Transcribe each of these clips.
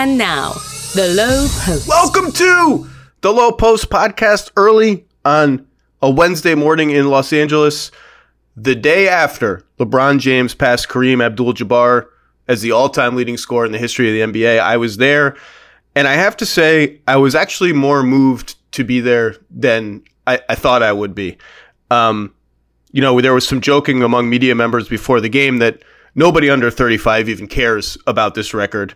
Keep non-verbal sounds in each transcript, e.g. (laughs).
And now, the Low Post. Welcome to the Low Post podcast early on a Wednesday morning in Los Angeles, the day after LeBron James passed Kareem Abdul Jabbar as the all time leading scorer in the history of the NBA. I was there, and I have to say, I was actually more moved to be there than I, I thought I would be. Um, you know, there was some joking among media members before the game that nobody under 35 even cares about this record.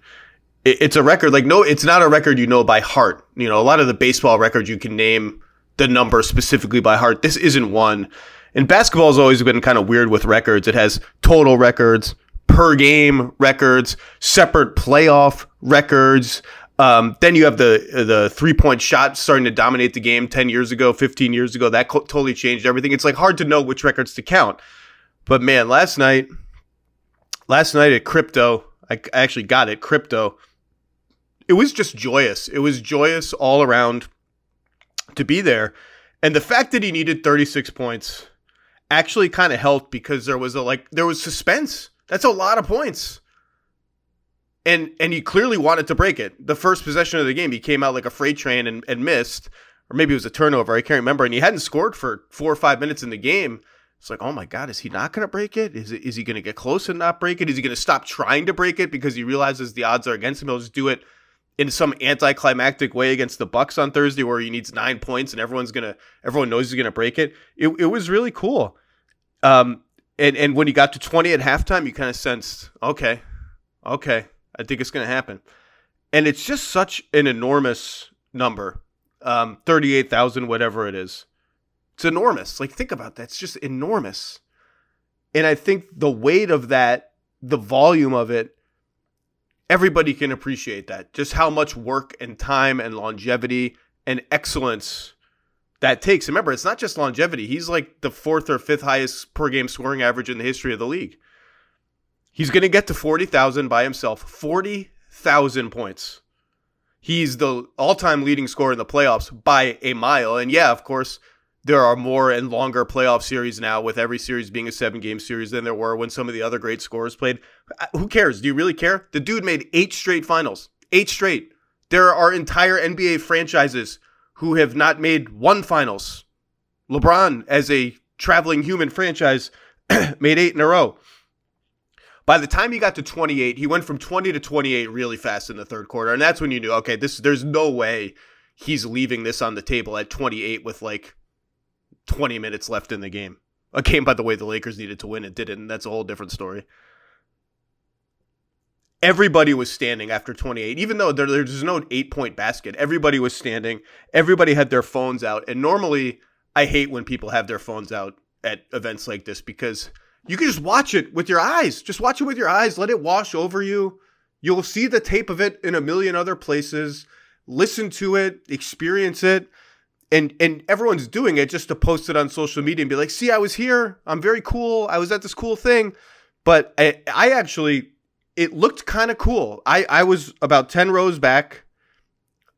It, it's a record like no, it's not a record you know by heart. You know, a lot of the baseball records you can name the number specifically by heart. This isn't one. And basketball has always been kind of weird with records. It has total records, per game records, separate playoff records. Um, then you have the the three point shot starting to dominate the game ten years ago, fifteen years ago. That co- totally changed everything. It's like hard to know which records to count. But man, last night, last night at crypto, I actually got it. Crypto. It was just joyous. It was joyous all around to be there. And the fact that he needed 36 points actually kind of helped because there was a like there was suspense. That's a lot of points. And and he clearly wanted to break it. The first possession of the game, he came out like a freight train and, and missed. Or maybe it was a turnover. I can't remember. And he hadn't scored for four or five minutes in the game. It's like, oh my God, is he not going to break it? Is, it, is he going to get close and not break it? Is he going to stop trying to break it because he realizes the odds are against him? He'll just do it in some anticlimactic way against the Bucks on Thursday, where he needs nine points and everyone's gonna, everyone knows he's gonna break it. It, it was really cool. Um, and and when he got to twenty at halftime, you kind of sensed, okay, okay, I think it's gonna happen. And it's just such an enormous number, um, thirty-eight thousand, whatever it is. It's enormous. Like think about that. It's just enormous. And I think the weight of that, the volume of it everybody can appreciate that. Just how much work and time and longevity and excellence that takes. Remember, it's not just longevity. He's like the fourth or fifth highest per game scoring average in the history of the league. He's going to get to 40,000 by himself. 40,000 points. He's the all time leading scorer in the playoffs by a mile. And yeah, of course, there are more and longer playoff series now with every series being a seven game series than there were when some of the other great scorers played. Uh, who cares? Do you really care? The dude made eight straight finals. Eight straight. There are entire NBA franchises who have not made one finals. LeBron, as a traveling human franchise, (clears throat) made eight in a row. By the time he got to 28, he went from 20 to 28 really fast in the third quarter. And that's when you knew, okay, this there's no way he's leaving this on the table at 28 with like 20 minutes left in the game. A game, by the way, the Lakers needed to win. It didn't, and that's a whole different story. Everybody was standing after 28, even though there, there's no eight point basket. Everybody was standing. Everybody had their phones out. And normally, I hate when people have their phones out at events like this because you can just watch it with your eyes. Just watch it with your eyes. Let it wash over you. You'll see the tape of it in a million other places. Listen to it, experience it and and everyone's doing it just to post it on social media and be like, "See, I was here. I'm very cool. I was at this cool thing." But I, I actually, it looked kind of cool. I I was about ten rows back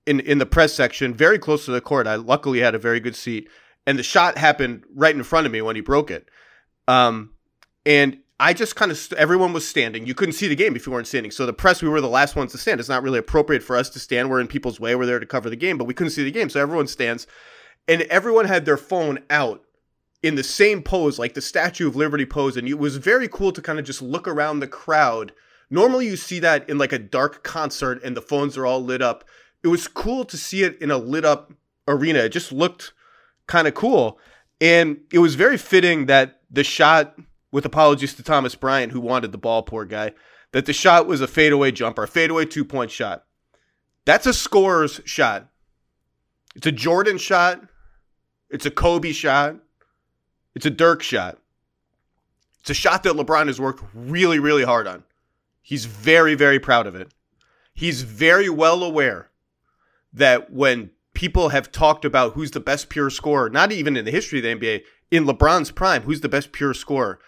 in in the press section, very close to the court. I luckily had a very good seat, and the shot happened right in front of me when he broke it. Um, and I just kind of st- everyone was standing. You couldn't see the game if you weren't standing. So the press, we were the last ones to stand. It's not really appropriate for us to stand. We're in people's way. We're there to cover the game, but we couldn't see the game. So everyone stands, and everyone had their phone out in the same pose, like the Statue of Liberty pose. And it was very cool to kind of just look around the crowd. Normally, you see that in like a dark concert, and the phones are all lit up. It was cool to see it in a lit up arena. It just looked kind of cool, and it was very fitting that the shot with apologies to Thomas Bryant, who wanted the ball, poor guy, that the shot was a fadeaway jumper, a fadeaway two point shot. That's a scorer's shot. It's a Jordan shot. It's a Kobe shot. It's a Dirk shot. It's a shot that LeBron has worked really, really hard on. He's very, very proud of it. He's very well aware that when people have talked about who's the best pure scorer, not even in the history of the NBA, in LeBron's prime, who's the best pure scorer,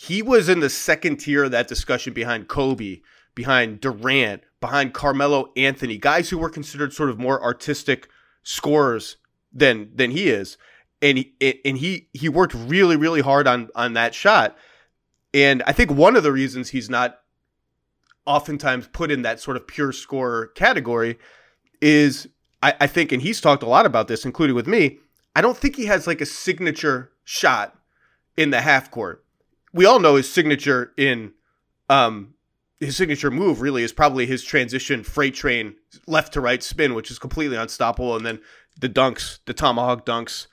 he was in the second tier of that discussion behind Kobe, behind Durant, behind Carmelo Anthony, guys who were considered sort of more artistic scorers than than he is. And he and he he worked really really hard on on that shot. And I think one of the reasons he's not oftentimes put in that sort of pure scorer category is I, I think, and he's talked a lot about this, including with me. I don't think he has like a signature shot in the half court. We all know his signature in um his signature move really is probably his transition freight train left to right spin, which is completely unstoppable, and then the dunks, the tomahawk dunks,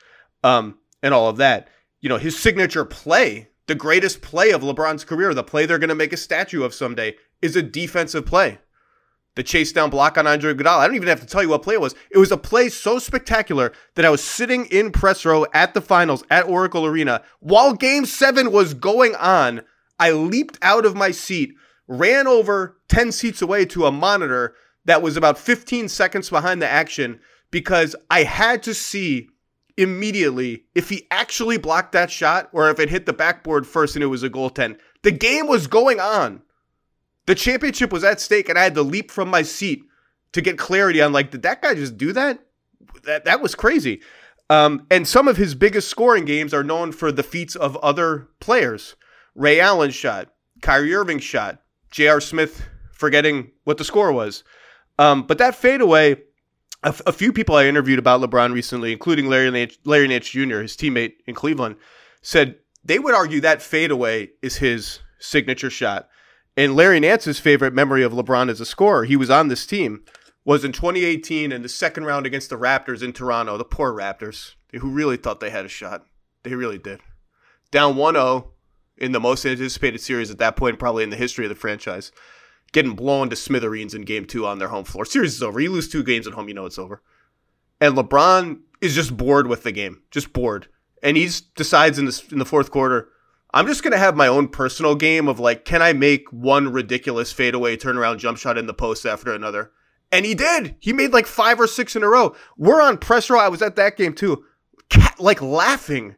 um, and all of that. You know, his signature play, the greatest play of LeBron's career, the play they're going to make a statue of someday, is a defensive play. The chase down block on Andre Iguodala. I don't even have to tell you what play it was. It was a play so spectacular that I was sitting in press row at the finals at Oracle Arena while Game Seven was going on. I leaped out of my seat, ran over 10 seats away to a monitor that was about 15 seconds behind the action because I had to see immediately if he actually blocked that shot or if it hit the backboard first and it was a goaltend. The game was going on. The championship was at stake and I had to leap from my seat to get clarity on like, did that guy just do that? That that was crazy. Um, and some of his biggest scoring games are known for the feats of other players. Ray Allen shot, Kyrie Irving shot, J.R. Smith forgetting what the score was. Um, but that fadeaway, a, f- a few people I interviewed about LeBron recently, including Larry Nance, Larry Nance Jr., his teammate in Cleveland, said they would argue that fadeaway is his signature shot. And Larry Nance's favorite memory of LeBron as a scorer, he was on this team, was in 2018 in the second round against the Raptors in Toronto. The poor Raptors, who really thought they had a shot. They really did. Down 1 0 in the most anticipated series at that point, probably in the history of the franchise. Getting blown to smithereens in game two on their home floor. Series is over. You lose two games at home, you know it's over. And LeBron is just bored with the game, just bored. And he decides in, in the fourth quarter, I'm just to have my own personal game of like, can I make one ridiculous fadeaway turnaround jump shot in the post after another? And he did. He made like five or six in a row. We're on press row. I was at that game too. Cat, like laughing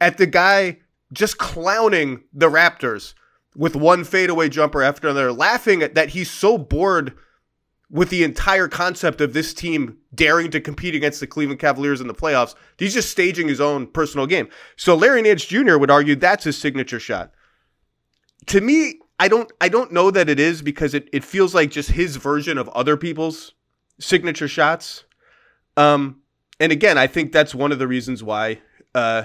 at the guy just clowning the Raptors with one fadeaway jumper after another, laughing at that he's so bored with the entire concept of this team daring to compete against the Cleveland Cavaliers in the playoffs. He's just staging his own personal game. So Larry Nance Jr. would argue that's his signature shot. To me, I don't I don't know that it is because it, it feels like just his version of other people's signature shots. Um and again, I think that's one of the reasons why uh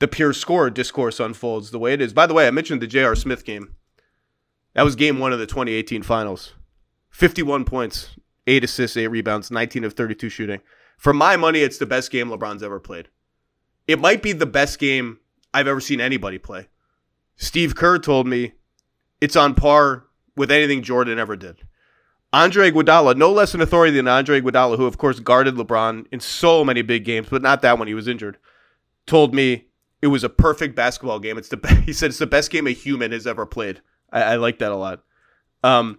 the pure score discourse unfolds the way it is. By the way, I mentioned the J.R. Smith game. That was game one of the 2018 finals. 51 points, 8 assists, 8 rebounds, 19 of 32 shooting. For my money, it's the best game LeBron's ever played. It might be the best game I've ever seen anybody play. Steve Kerr told me it's on par with anything Jordan ever did. Andre Iguodala, no less an authority than Andre Iguodala, who of course guarded LeBron in so many big games, but not that one. He was injured. Told me it was a perfect basketball game. It's the (laughs) he said it's the best game a human has ever played. I, I like that a lot. Um,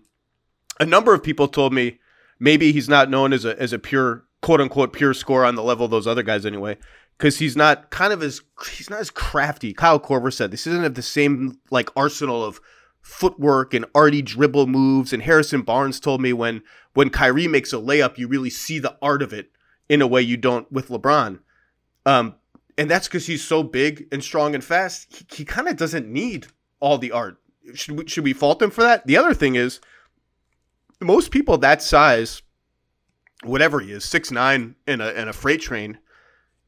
a number of people told me maybe he's not known as a as a pure quote unquote pure scorer on the level of those other guys anyway, because he's not kind of as he's not as crafty. Kyle Korver said this doesn't have the same like arsenal of footwork and arty dribble moves. And Harrison Barnes told me when when Kyrie makes a layup, you really see the art of it in a way you don't with LeBron. Um, and that's because he's so big and strong and fast. He, he kind of doesn't need all the art. Should we, should we fault him for that? The other thing is most people that size, whatever he is, six nine in a in a freight train,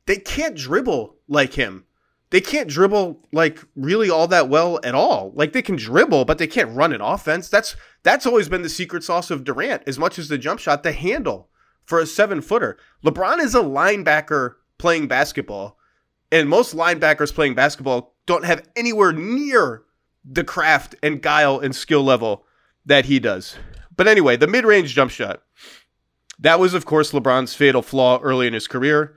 they can't dribble like him. They can't dribble like really all that well at all. Like they can dribble, but they can't run an offense. That's that's always been the secret sauce of Durant, as much as the jump shot, the handle for a seven footer. LeBron is a linebacker playing basketball, and most linebackers playing basketball don't have anywhere near the craft and guile and skill level that he does. But anyway, the mid range jump shot. That was, of course, LeBron's fatal flaw early in his career.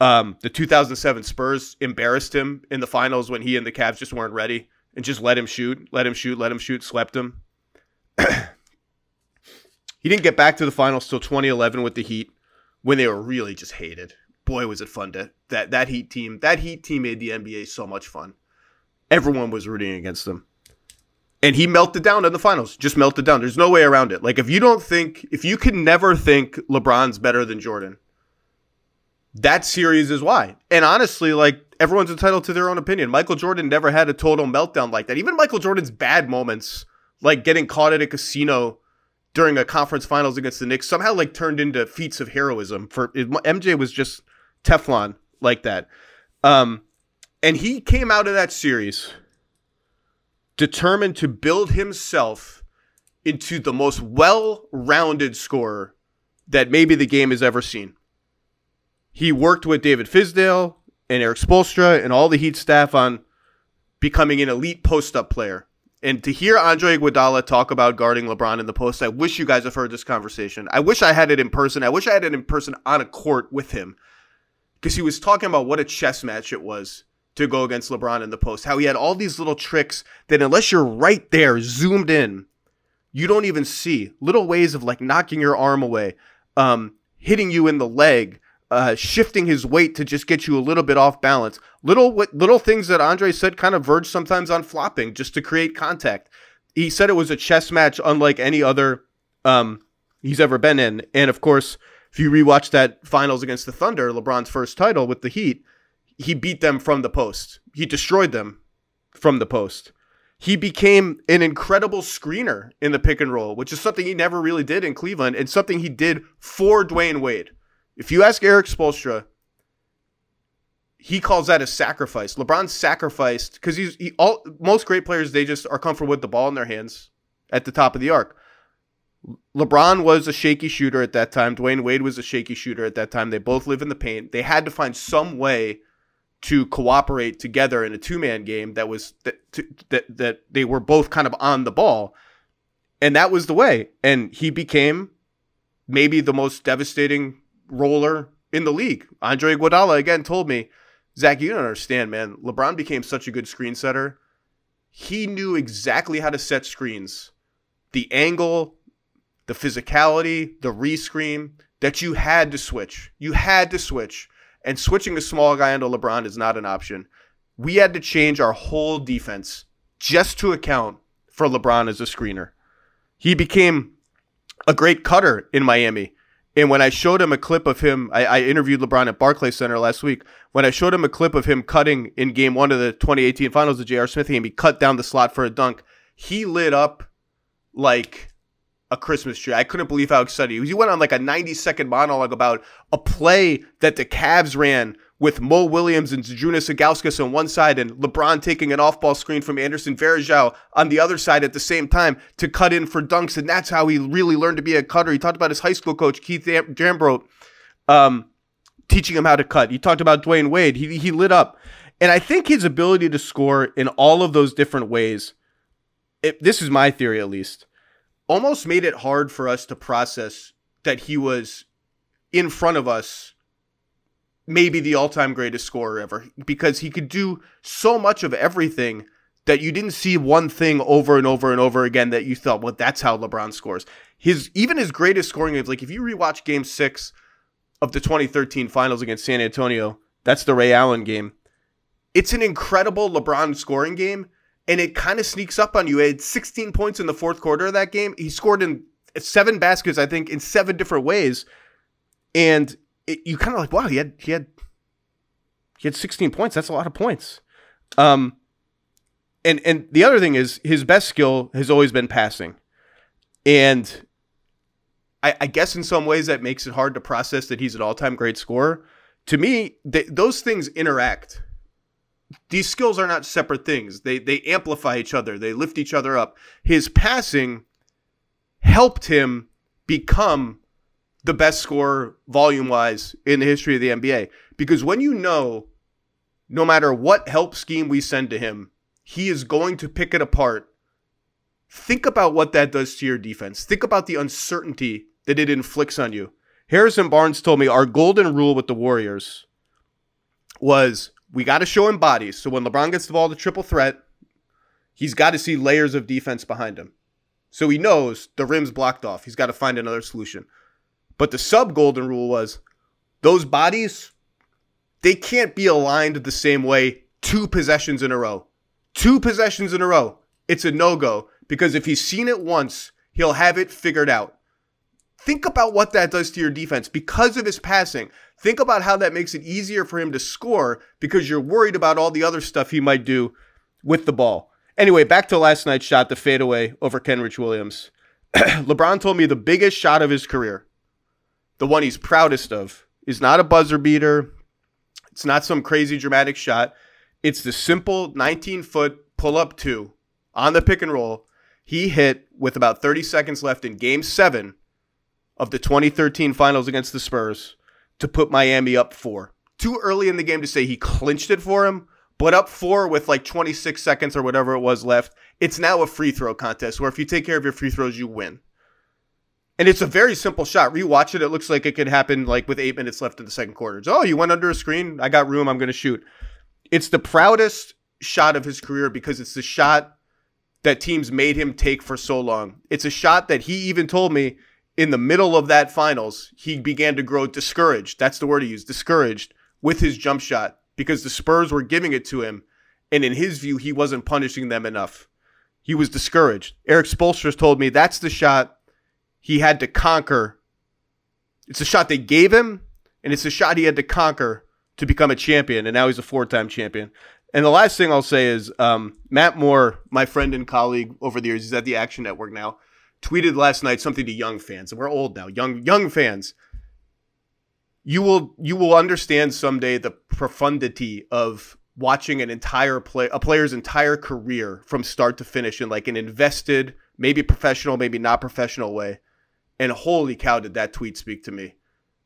Um, the 2007 Spurs embarrassed him in the finals when he and the Cavs just weren't ready and just let him shoot, let him shoot, let him shoot, swept him. (clears throat) he didn't get back to the finals till 2011 with the Heat when they were really just hated. Boy, was it fun to that that Heat team. That Heat team made the NBA so much fun. Everyone was rooting against them and he melted down in the finals. Just melted down. There's no way around it. Like if you don't think, if you can never think LeBron's better than Jordan, that series is why. And honestly, like everyone's entitled to their own opinion. Michael Jordan never had a total meltdown like that. Even Michael Jordan's bad moments like getting caught at a casino during a conference finals against the Knicks somehow like turned into feats of heroism for MJ was just Teflon like that. Um, and he came out of that series determined to build himself into the most well-rounded scorer that maybe the game has ever seen. He worked with David Fizdale and Erik Spoelstra and all the Heat staff on becoming an elite post-up player. And to hear Andre Iguodala talk about guarding LeBron in the post, I wish you guys have heard this conversation. I wish I had it in person. I wish I had it in person on a court with him because he was talking about what a chess match it was to go against LeBron in the post. How he had all these little tricks that, unless you're right there, zoomed in, you don't even see. Little ways of like knocking your arm away, um, hitting you in the leg, uh, shifting his weight to just get you a little bit off balance. Little little things that Andre said kind of verge sometimes on flopping just to create contact. He said it was a chess match unlike any other um, he's ever been in. And of course, if you rewatch that finals against the Thunder, LeBron's first title with the Heat, he beat them from the post. He destroyed them from the post. He became an incredible screener in the pick and roll, which is something he never really did in Cleveland and something he did for Dwyane Wade. If you ask Erik Spoelstra, he calls that a sacrifice. LeBron sacrificed because he's he, all most great players they just are comfortable with the ball in their hands at the top of the arc. LeBron was a shaky shooter at that time. Dwyane Wade was a shaky shooter at that time. They both live in the paint. They had to find some way to cooperate together in a two man game that was that, that that they were both kind of on the ball, and that was the way. And he became maybe the most devastating roller in the league. Andre Iguodala again told me, Zach, you don't understand, man. LeBron became such a good screen setter. He knew exactly how to set screens, the angle, the physicality, the rescreen that you had to switch. You had to switch. And switching a small guy into LeBron is not an option. We had to change our whole defense just to account for LeBron as a screener. He became a great cutter in Miami. And when I showed him a clip of him, I, I, interviewed LeBron at Barclays Center last week. When I showed him a clip of him cutting in game one of the 2018 finals of J.R. Smith game, he cut down the slot for a dunk. He lit up like a Christmas tree. I couldn't believe how excited he was. He went on like a 90 second monologue about a play that the Cavs ran with Mo Williams and Zydrunas Ilgauskas on one side and LeBron taking an off ball screen from Anderson Varejao on the other side at the same time to cut in for dunks. And that's how he really learned to be a cutter. He talked about his high school coach, Keith Dambrot, um, teaching him how to cut. He talked about Dwyane Wade. He, he lit up. And I think his ability to score in all of those different ways, it, this is my theory at least, almost made it hard for us to process that he was in front of us maybe the all-time greatest scorer ever because he could do so much of everything that you didn't see one thing over and over and over again that you thought, well, that's how LeBron scores. His even his greatest scoring games, like if you rewatch Game Six of the 2013 Finals against San Antonio, that's the Ray Allen game. It's an incredible LeBron scoring game, and it kind of sneaks up on you. He had 16 points in the fourth quarter of that game. He scored in seven baskets, I think, in seven different ways, and it, you kind of like, wow, he had he had he had 16 points. That's a lot of points. Um, and and the other thing is his best skill has always been passing, and I, I guess in some ways that makes it hard to process that he's an all-time great scorer. To me, th- those things interact these skills are not separate things. They they amplify each other. They lift each other up. His passing helped him become the best scorer volume wise in the history of the NBA. Because when you know, no matter what help scheme we send to him, he is going to pick it apart. Think about what that does to your defense. Think about the uncertainty that it inflicts on you. Harrison Barnes told me our golden rule with the Warriors was we got to show him bodies. So when LeBron gets the ball, the triple threat, he's got to see layers of defense behind him. So he knows the rim's blocked off. He's got to find another solution. But the sub golden rule was those bodies, they can't be aligned the same way two possessions in a row. Two possessions in a row. It's a no go because if he's seen it once, he'll have it figured out. Think about what that does to your defense because of his passing. Think about how that makes it easier for him to score because you're worried about all the other stuff he might do with the ball. Anyway, back to last night's shot, the fadeaway over Kenrich Williams. (clears throat) LeBron told me the biggest shot of his career, the one he's proudest of, is not a buzzer beater. It's not some crazy dramatic shot. It's the simple 19 foot pull up two on the pick and roll he hit with about 30 seconds left in game seven of the 2013 finals against the Spurs to put Miami up four. Too early in the game to say he clinched it for him, but up four with like 26 seconds or whatever it was left. It's now a free throw contest where if you take care of your free throws, you win. And it's a very simple shot. Rewatch it. It looks like it could happen like with eight minutes left in the second quarter. It's, oh, you went under a screen. I got room. I'm going to shoot. It's the proudest shot of his career because it's the shot that teams made him take for so long. It's a shot that he even told me in the middle of that finals, he began to grow discouraged. That's the word he used, discouraged with his jump shot because the Spurs were giving it to him. And in his view, he wasn't punishing them enough. He was discouraged. Erik Spoelstra told me that's the shot he had to conquer. It's a shot they gave him, and it's a shot he had to conquer to become a champion. And now he's a four time champion. And the last thing I'll say is um, Matt Moore, my friend and colleague over the years, he's at the Action Network now, tweeted last night something to young fans, and we're old now, young young fans. You will you will understand someday the profundity of watching an entire play a player's entire career from start to finish in like an invested maybe professional maybe not professional way. And holy cow did that tweet speak to me.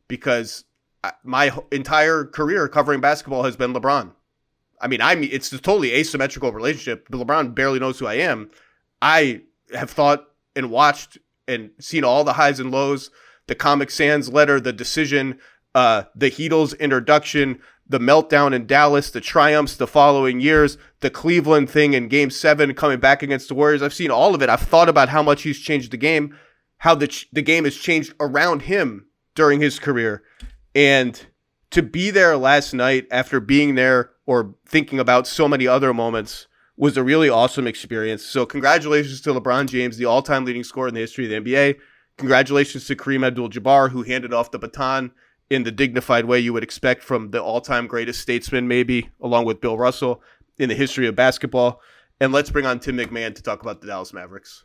Because uh, my entire career covering basketball has been LeBron. I mean I'm it's a totally asymmetrical relationship. LeBron barely knows who I am. I have thought and watched and seen all the highs and lows the Comic Sans letter the decision uh, the Heatles introduction, the meltdown in Dallas, the triumphs the following years, the Cleveland thing in game seven coming back against the Warriors. I've seen all of it. I've thought about how much he's changed the game, how the, ch- the game has changed around him during his career. And to be there last night after being there or thinking about so many other moments was a really awesome experience. So, congratulations to LeBron James, the all time leading scorer in the history of the NBA. Congratulations to Kareem Abdul Jabbar, who handed off the baton in the dignified way you would expect from the all-time greatest statesman, maybe along with Bill Russell in the history of basketball. And let's bring on Tim MacMahon to talk about the Dallas Mavericks.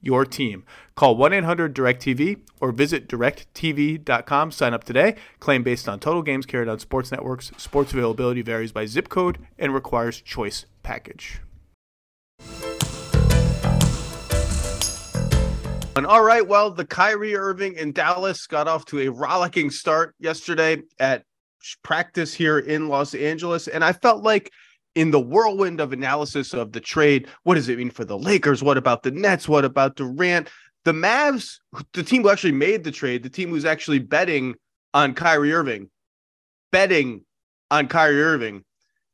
your team. Call 1 800 DirecTV or visit directv.com. Sign up today. Claim based on total games carried on sports networks. Sports availability varies by zip code and requires choice package. All right, well, the Kyrie Irving in Dallas got off to a rollicking start yesterday at practice here in Los Angeles. And I felt like in the whirlwind of analysis of the trade, what does it mean for the Lakers? What about the Nets? What about Durant? The Mavs, the team who actually made the trade, the team who's actually betting on Kyrie Irving, betting on Kyrie Irving,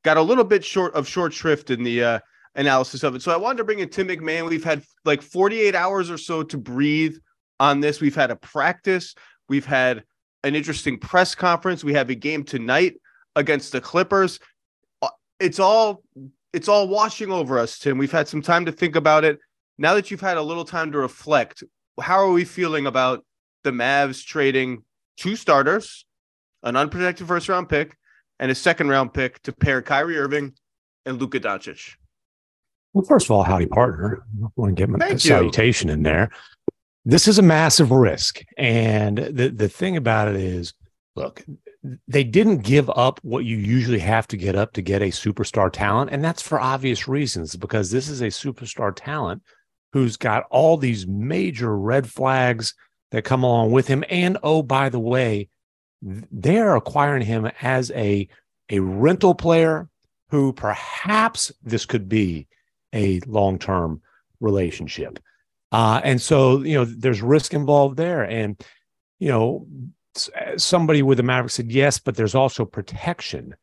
got a little bit short of short shrift in the uh, analysis of it. So I wanted to bring in Tim MacMahon. We've had like 48 hours or so to breathe on this. We've had a practice. We've had an interesting press conference. We have a game tonight against the Clippers. It's all it's all washing over us, Tim. We've had some time to think about it. Now that you've had a little time to reflect, how are we feeling about the Mavs trading two starters, an unprotected first round pick, and a second round pick to pair Kyrie Irving and Luka Doncic. Well, first of all, howdy, partner. I want to get my Thank salutation in there. This is a massive risk. And the, the thing about it is, look, they didn't give up what you usually have to get up to get a superstar talent. And that's for obvious reasons, because this is a superstar talent who's got all these major red flags that come along with him. And oh, by the way, they're acquiring him as a, a rental player who perhaps this could be a long term relationship. Uh, and so, you know, there's risk involved there. And, you know, somebody with the Maverick said, yes, but there's also protection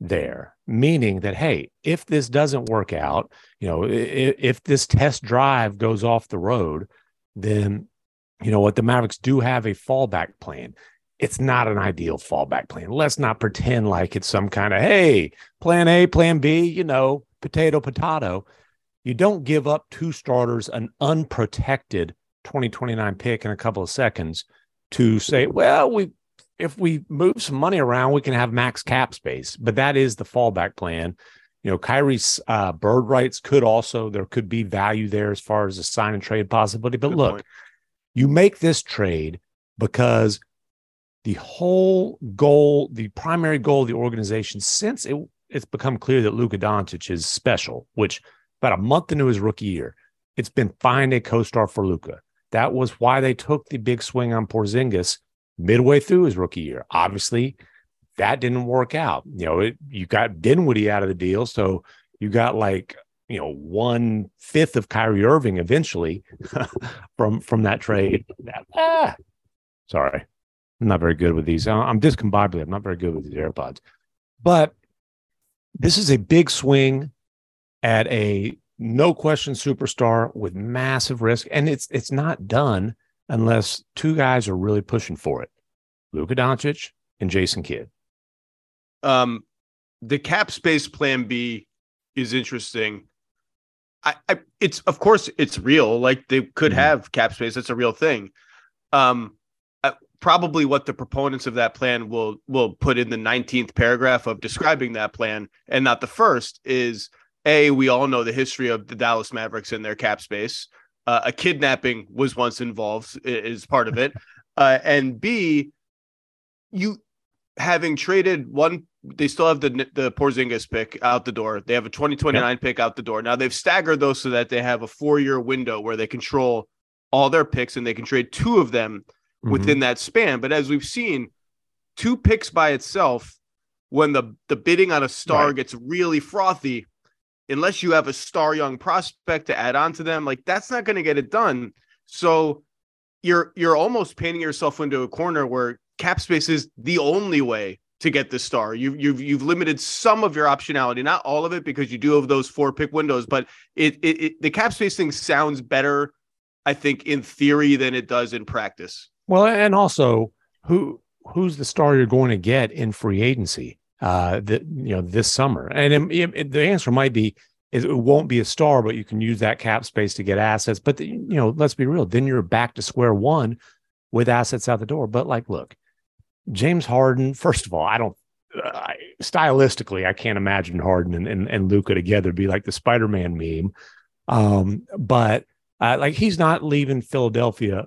there, meaning that, hey, if this doesn't work out, you know, if, if this test drive goes off the road, then, you know what, the Mavericks do have a fallback plan. It's not an ideal fallback plan. Let's not pretend like it's some kind of, hey, plan A, plan B, you know, potato, potato. You don't give up two starters, an unprotected 2029 pick in a couple of seconds to say, well, we if we move some money around, we can have max cap space. But that is the fallback plan. You know, Kyrie's uh, bird rights could also there could be value there as far as a sign and trade possibility. But Good look, point. you make this trade because the whole goal, the primary goal of the organization, since it, it's become clear that Luka Doncic is special, which about a month into his rookie year, it's been find a co-star for Luka. That was why they took the big swing on Porzingis midway through his rookie year. Obviously, that didn't work out. You know, it, you got Dinwiddie out of the deal, so you got like you know one fifth of Kyrie Irving eventually (laughs) from from that trade. (laughs) Ah, sorry, I'm not very good with these. I'm discombobulated. I'm not very good with these AirPods, but this is a big swing at a no question superstar with massive risk, and it's it's not done unless two guys are really pushing for it: Luka Doncic and Jason Kidd. Um, the cap space plan B is interesting. I, I it's of course it's real. Like they could Mhm. have cap space. That's a real thing. Um, uh, probably what the proponents of that plan will will put in the 19th paragraph of describing that plan, and not the first, is a we all know the history of the Dallas Mavericks and their cap space. Uh, a kidnapping was once involved is part of it, uh, and B, you having traded one they still have the the Porzingis pick out the door. They have a 2029 pick out the door. Now they've staggered those so that they have a 4-year window where they control all their picks and they can trade two of them Mm-hmm. within that span. But as we've seen, two picks by itself when the the bidding on a star Right. gets really frothy, unless you have a star young prospect to add on to them, like that's not going to get it done. So you're you're almost painting yourself into a corner where cap space is the only way to get the star. You've you've you've limited some of your optionality, not all of it, because you do have those four pick windows. But it it, it the cap space thing sounds better, I think, in theory than it does in practice. Well, and also who who's the star you're going to get in free agency uh that you know this summer. And it- it- the answer might be is it won't be a star but you can use that cap space to get assets. But the, you know let's be real then you're back to square one with assets out the door. But like look james harden first of all i don't I, stylistically i can't imagine harden and, and, and luka together be like the spider-man meme. Um but uh, like he's not leaving philadelphia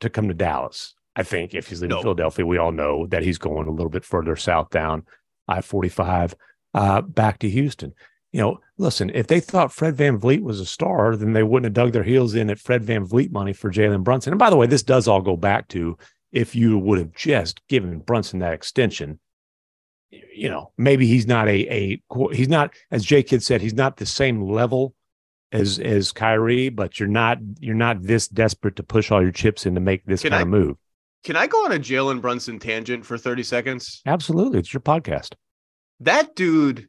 to come to Dallas. I think. If he's leaving No. Philadelphia, we all know that he's going a little bit further south down I 45 uh, back to Houston. You know, listen, if they thought Fred VanVleet was a star, then they wouldn't have dug their heels in at Fred VanVleet money for Jalen Brunson. And by the way, this does all go back to if you would have just given Brunson that extension, you know, maybe he's not a, a he's not, as J Kidd said, he's not the same level as as Kyrie, but you're not you're not this desperate to push all your chips in to make this Can kind I- of move. Can I go on a Jalen Brunson tangent for 30 seconds? Absolutely, it's your podcast. that dude,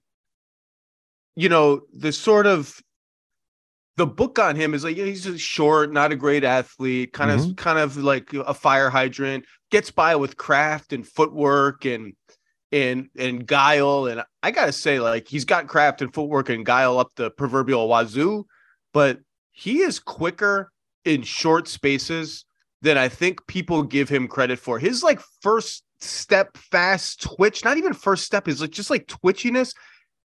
you know, the sort of the book on him is like yeah, he's just short, not a great athlete, kind of mm-hmm. kind of like a fire hydrant, gets by with craft and footwork and and and guile. And I gotta say, like he's got craft and footwork and guile up the proverbial wazoo, but he is quicker in short spaces than I think people give him credit for. His like first step fast twitch, not even first step, is like just like twitchiness.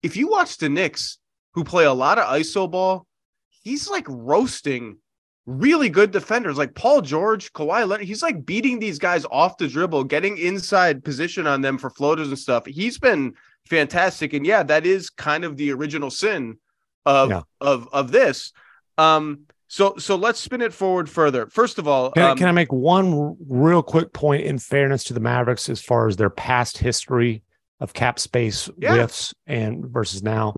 If you watch the Knicks, who play a lot of ISO ball, he's like roasting really good defenders like Paul George, Kawhi Leonard. He's like beating these guys off the dribble, getting inside position on them for floaters and stuff. He's been fantastic. And yeah, that is kind of the original sin of yeah. of of this. Um, so so let's spin it forward further. First of all, can, um, I, can I make one real quick point in fairness to the Mavericks as far as their past history of cap space yeah. whiffs and versus now?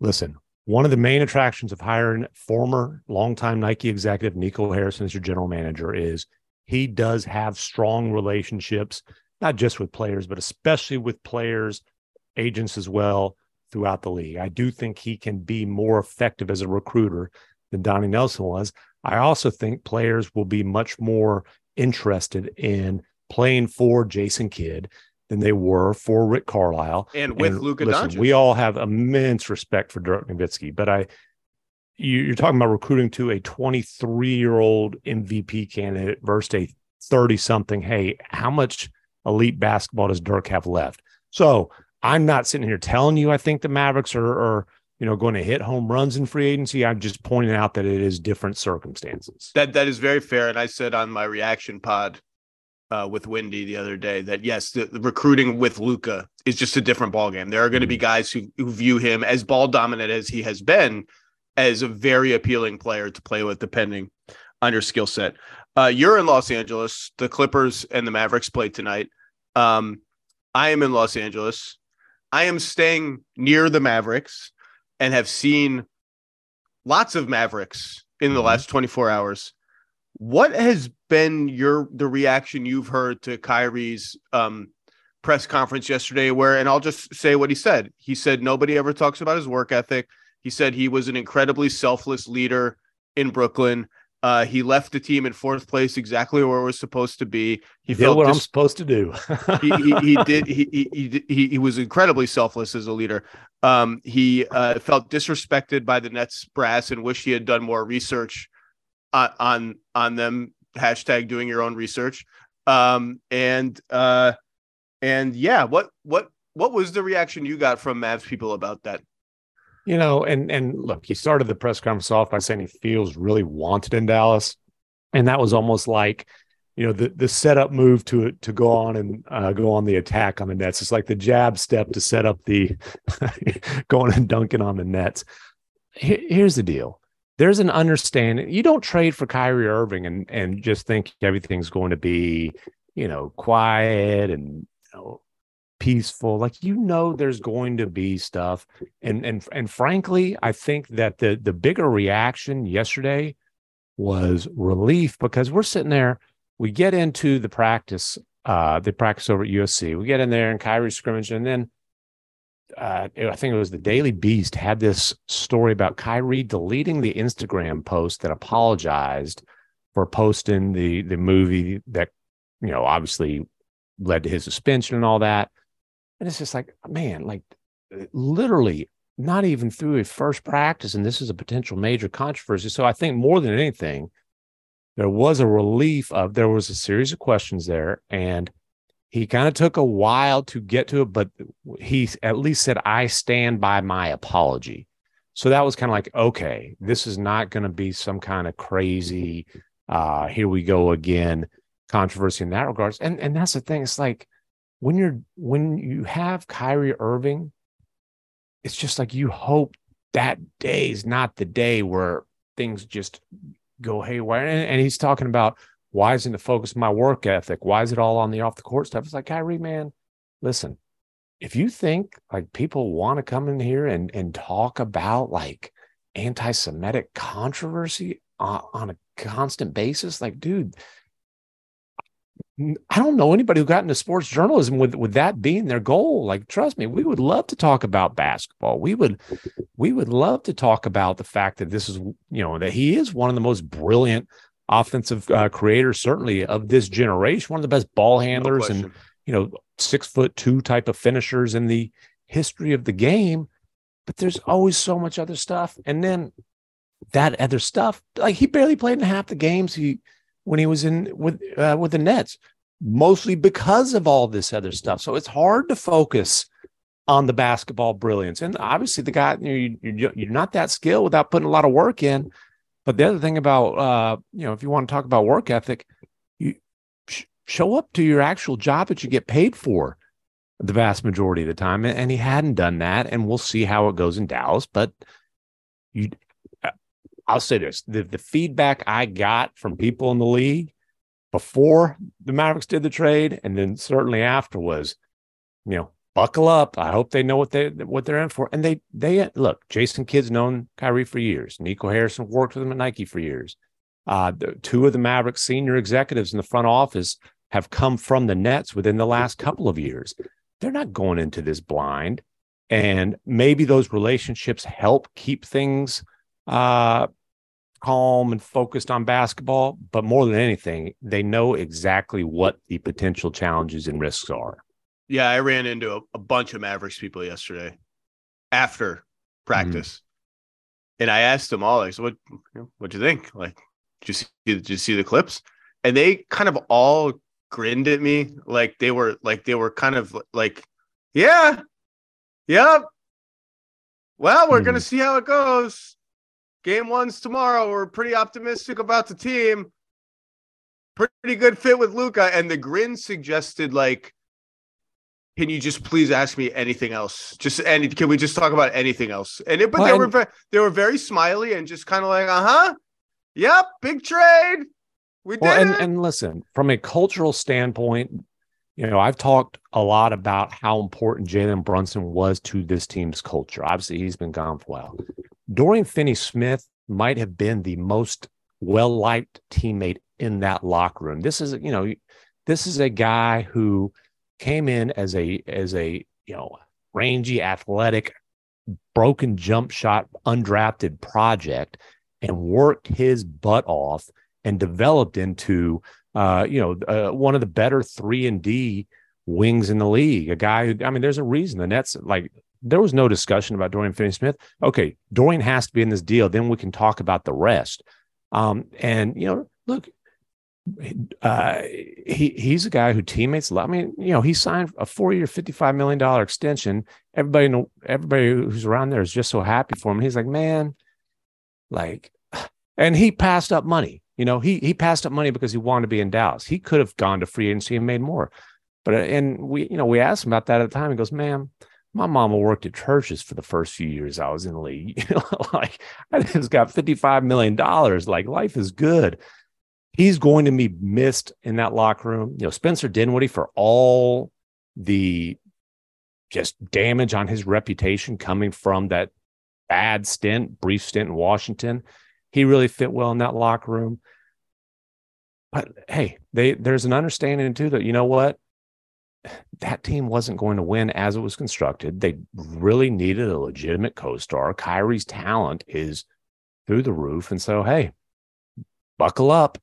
Listen, one of the main attractions of hiring former longtime Nike executive Nico Harrison as your general manager is he does have strong relationships, not just with players, but especially with players, agents as well throughout the league. I do think he can be more effective as a recruiter than Donnie Nelson was. I also think players will be much more interested in playing for Jason Kidd than they were for Rick Carlisle and with and Luka listen, Doncic. We all have immense respect for Dirk Nowitzki, but I, you, are talking about recruiting to a 23 year old MVP candidate versus a 30 something. Hey, how much elite basketball does Dirk have left? So I'm not sitting here telling you I think the Mavericks are, are you know going to hit home runs in free agency. I'm just pointing out that it is different circumstances. That that is very fair. And I said on my reaction pod uh, with Wendy the other day that yes, the, the recruiting with Luka is just a different ballgame. There are going to be mm-hmm. guys who, who view him as ball dominant as he has been, as a very appealing player to play with, depending on your skill set. Uh, you're in Los Angeles. The Clippers and the Mavericks play tonight. Um, I am in Los Angeles. I am staying near the Mavericks and have seen lots of Mavericks in the mm-hmm. last 24 hours. What has been your the reaction you've heard to Kyrie's um, press conference yesterday? Where and I'll just say what he said. He said nobody ever talks about his work ethic. He said he was an incredibly selfless leader in Brooklyn. Uh, he left the team in fourth place, exactly where it was supposed to be. He did what dis- I'm supposed to do. he, he, (laughs) he, did. He, he, he he was incredibly selfless as a leader. Um, he uh, felt disrespected by the Nets brass and wished he had done more research on on, on them. Hashtag doing your own research. Um, and uh, and yeah, what what what was the reaction you got from Mavs people about that? You know, and and look, he started the press conference off by saying he feels really wanted in Dallas, and that was almost like, you know, the the setup move to to go on and uh, go on the attack on the Nets. It's like the jab step to set up the (laughs) going and dunking on the Nets. here's the deal: there's an understanding. You don't trade for Kyrie Irving and and just think everything's going to be, you know, quiet and you know, peaceful like you know there's going to be stuff and and and frankly i think that the the bigger reaction yesterday was relief because we're sitting there we get into the practice uh the practice over at usc we get in there and Kyrie scrimmage and then uh, I think it was the Daily Beast had this story about Kyrie deleting the Instagram post that apologized for posting the the movie that you know obviously led to his suspension and all that. And it's just like, man, like literally not even through a first practice. And this is a potential major controversy. So I think more than anything, there was a relief of there was a series of questions there. And he kind of took a while to get to it, but he at least said, I stand by my apology. So that was kind of like, okay, this is not going to be some kind of crazy, uh, here we go again controversy in that regards. And and that's the thing. It's like when you're when you have Kyrie Irving, it's just like you hope that day is not the day where things just go haywire. And, and he's talking about why isn't the focus my work ethic? Why is it all on the off the court stuff? It's like Kyrie, man, listen, if you think like people want to come in here and and talk about like anti-Semitic controversy on, on a constant basis, like, dude, I don't know anybody who got into sports journalism with with that being their goal. Like, trust me, we would love to talk about basketball. We would, we would love to talk about the fact that this is, you know, that he is one of the most brilliant offensive uh, creators, certainly of this generation, one of the best ball handlers no and you know six foot two type of finishers in the history of the game. But there's always so much other stuff, and then that other stuff, like he barely played in half the games. He when he was in with uh, with the Nets, mostly because of all this other stuff. So it's hard to focus on the basketball brilliance. And obviously, the guy you you're, you're not that skilled without putting a lot of work in. But the other thing about uh, you know, if you want to talk about work ethic, you sh- show up to your actual job that you get paid for the vast majority of the time. And he hadn't done that, and we'll see how it goes in Dallas. But you, I'll say this: the the feedback I got from people in the league before the Mavericks did the trade, and then certainly after was, you know, buckle up. I hope they know what they what they're in for. And they they look. Jason Kidd's known Kyrie for years. Nico Harrison worked with him at Nike for years. Uh, two of the Mavericks senior executives in the front office have come from the Nets within the last couple of years. They're not going into this blind, and maybe those relationships help keep things uh, calm and focused on basketball. But more than anything, they know exactly what the potential challenges and risks are. Yeah, I ran into a, a bunch of Mavericks people yesterday after practice, mm-hmm. and I asked them all, like, so "What? What do you think? Like, did you see? Did you see the clips?" And they kind of all grinned at me, like they were, like they were kind of like, "Yeah, yep. Well, we're mm-hmm. gonna see how it goes. Game one's tomorrow. We're pretty optimistic about the team. Pretty good fit with Luka. And the grin suggested like can you just please ask me anything else? Just any can we just talk about anything else? And it, but well, they and, were they were very smiley and just kind of like, uh-huh. Yep, big trade. We did well, and, and listen, from a cultural standpoint, you know, I've talked a lot about how important Jalen Brunson was to this team's culture. Obviously, he's been gone for a while. Dorian Finney Smith might have been the most well liked teammate in that locker room. This is, you know, this is a guy who came in as a as a you know rangy, athletic, broken jump shot, undrafted project, and worked his butt off and developed into uh, you know uh, one of the better three and D wings in the league. A guy who I mean, there's a reason the Nets like there was no discussion about Dorian Finney-Smith. Okay, Dorian has to be in this deal. Then we can talk about the rest. Um, and you know, look, uh, he he's a guy who teammates love. I mean, you know, he signed a four-year, fifty-five million dollar extension. Everybody, know, everybody who's around there is just so happy for him. He's like, man, like, and he passed up money. You know, he he passed up money because he wanted to be in Dallas. He could have gone to free agency and made more. But uh, and we, you know, we asked him about that at the time. He goes, man. My mama worked at churches for the first few years I was in the league. (laughs) Like I just got $55 million. Like life is good he's going to be missed in that locker room. You know, Spencer Dinwiddie for all the just damage on his reputation coming from that bad stint, brief stint in Washington. He really fit well in that locker room. But hey, they there's an understanding too that you know what? That team wasn't going to win as it was constructed. They really needed a legitimate co-star. Kyrie's talent is through the roof. And so, hey, buckle up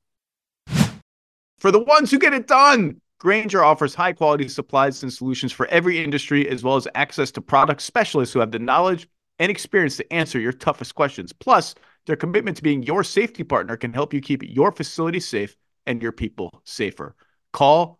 for the ones who get it done. Grainger offers high quality supplies and solutions for every industry, as well as access to product specialists who have the knowledge and experience to answer your toughest questions. Plus, their commitment to being your safety partner can help you keep your facility safe and your people safer. Call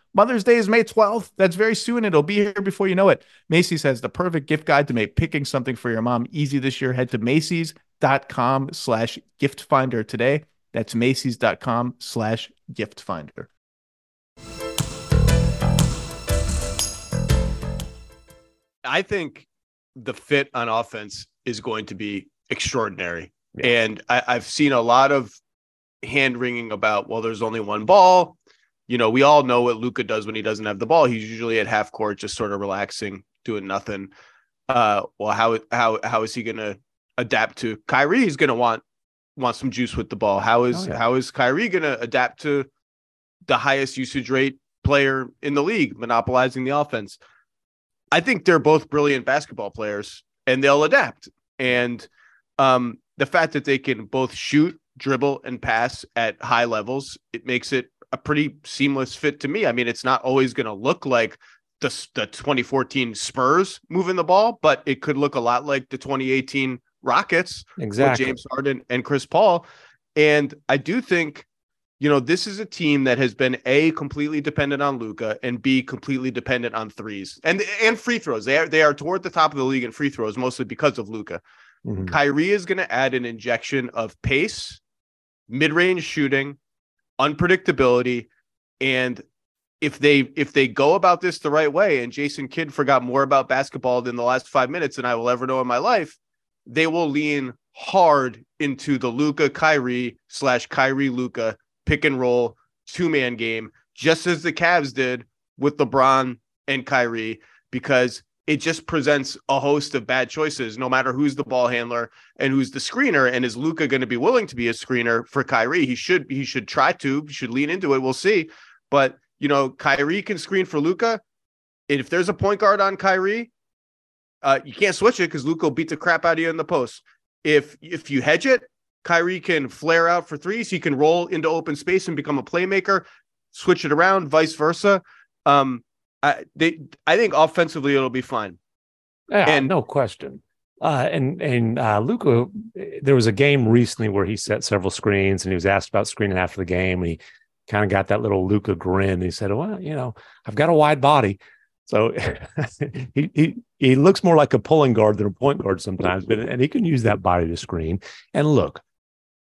Mother's Day is May 12th. That's very soon. It'll be here before you know it. Macy's has the perfect gift guide to make picking something for your mom easy this year. Head to Macy's.com slash gift finder today. That's Macy's.com slash gift finder. I think the fit on offense is going to be extraordinary. Yeah. And I, I've seen a lot of hand wringing about, well, there's only one ball. You know, we all know what Luka does when he doesn't have the ball. He's usually at half court, just sort of relaxing, doing nothing. Uh, well, how how how is he going to adapt to Kyrie? He's going to want want some juice with the ball. How is oh, yeah. how is Kyrie going to adapt to the highest usage rate player in the league, monopolizing the offense? I think they're both brilliant basketball players, and they'll adapt. And um, the fact that they can both shoot, dribble, and pass at high levels, it makes it a pretty seamless fit to me. I mean, it's not always going to look like the, the 2014 Spurs moving the ball, but it could look a lot like the 2018 Rockets exactly. James Harden and Chris Paul. And I do think, you know, this is a team that has been a completely dependent on Luka and b completely dependent on threes and and free throws. They are they are toward the top of the league in free throws mostly because of Luka. Mm-hmm. Kyrie is going to add an injection of pace, mid range shooting, unpredictability, and if they if they go about this the right way, and Jason Kidd forgot more about basketball than the last five minutes than I will ever know in my life, they will lean hard into the Luka Kyrie slash Kyrie Luka pick and roll two man game, just as the Cavs did with LeBron and Kyrie, because it just presents a host of bad choices, no matter who's the ball handler and who's the screener. And is Luka going to be willing to be a screener for Kyrie? He should. He should try to. He should lean into it. We'll see. But you know, Kyrie can screen for Luka. If there's a point guard on Kyrie, uh, you can't switch it because Luka will beat the crap out of you in the post. If if you hedge it, Kyrie can flare out for threes. He can roll into open space and become a playmaker. Switch it around, vice versa. Um, I they I think offensively it'll be fine. Yeah, and no question. Uh, and and uh, Luka, there was a game recently where he set several screens, and he was asked about screening after the game, and he kind of got that little Luka grin. He said, "Well, you know, I've got a wide body, so (laughs) he he he looks more like a pulling guard than a point guard sometimes, but and he can use that body to screen. And look,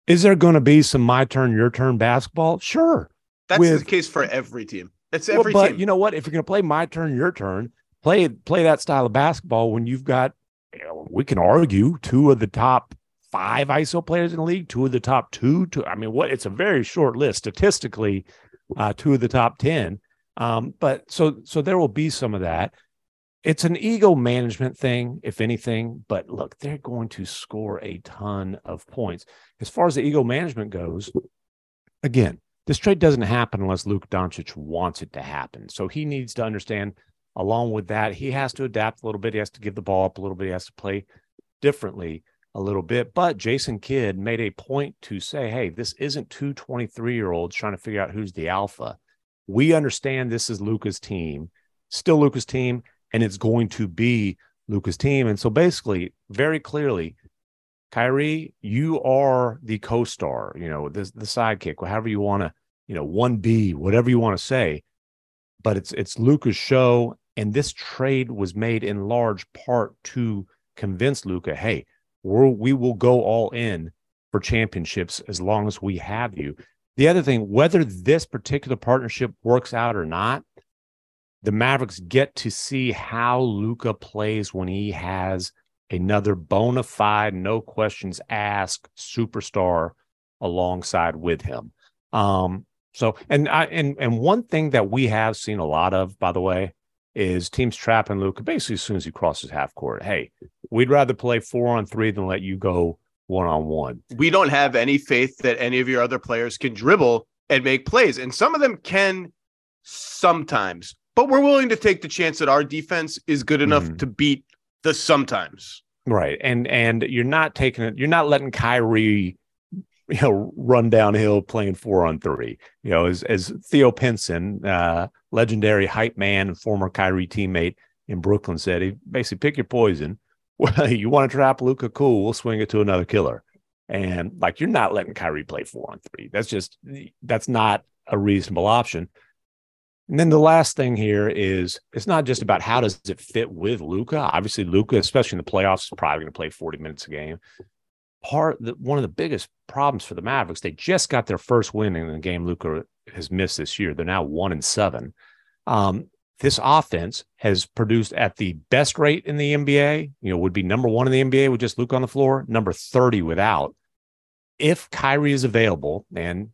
is there going to be some my turn, your turn basketball? Sure, that's With, the case for every team. It's every well, but team. you know what? If you're going to play my turn, your turn, play play that style of basketball when you've got. You know, we can argue two of the top five ISO players in the league, two of the top two. two I mean, what? It's a very short list statistically. Uh, two of the top ten. Um, but so so there will be some of that. It's an ego management thing, if anything. But look, they're going to score a ton of points. As far as the ego management goes, again, this trade doesn't happen unless Luke Doncic wants it to happen. So he needs to understand, along with that, he has to adapt a little bit. He has to give the ball up a little bit. He has to play differently a little bit. But Jason Kidd made a point to say, hey, this isn't two 23 year olds trying to figure out who's the alpha. We understand this is Luka's team, still Luka's team, and it's going to be Luka's team. And so basically, very clearly, Kyrie, you are the co-star, you know, the the sidekick, however you want to, you know, one B, whatever you want to say. But it's it's Luka's show, and this trade was made in large part to convince Luka, hey, we're, we will go all in for championships as long as we have you. The other thing, whether this particular partnership works out or not, the Mavericks get to see how Luka plays when he has another bona fide, no questions asked superstar alongside with him. Um, so and I and and one thing that we have seen a lot of, by the way, is teams trapping Luka basically as soon as he crosses half court. Hey, we'd rather play four on three than let you go one on one. We don't have any faith that any of your other players can dribble and make plays, and some of them can sometimes. But we're willing to take the chance that our defense is good enough mm-hmm. to beat the sometimes. Right. And and you're not taking it, you're not letting Kyrie, you know, run downhill playing four on three. You know, as as Theo Pinson, uh, legendary hype man and former Kyrie teammate in Brooklyn said, he basically pick your poison. (laughs) Well, you want to trap Luka, cool, we'll swing it to another killer. And like you're not letting Kyrie play four on three. That's just that's not a reasonable option. And then the last thing here is it's not just about how does it fit with Luka. Obviously, Luka, especially in the playoffs, is probably going to play 40 minutes a game. Part the, one of the biggest problems for the Mavericks, they just got their first win in the game Luka has missed this year. They're now one and seven. Um, this offense has produced at the best rate in the NBA, you know, would be number one in the NBA with just Luke on the floor, number 30 without. If Kyrie is available, and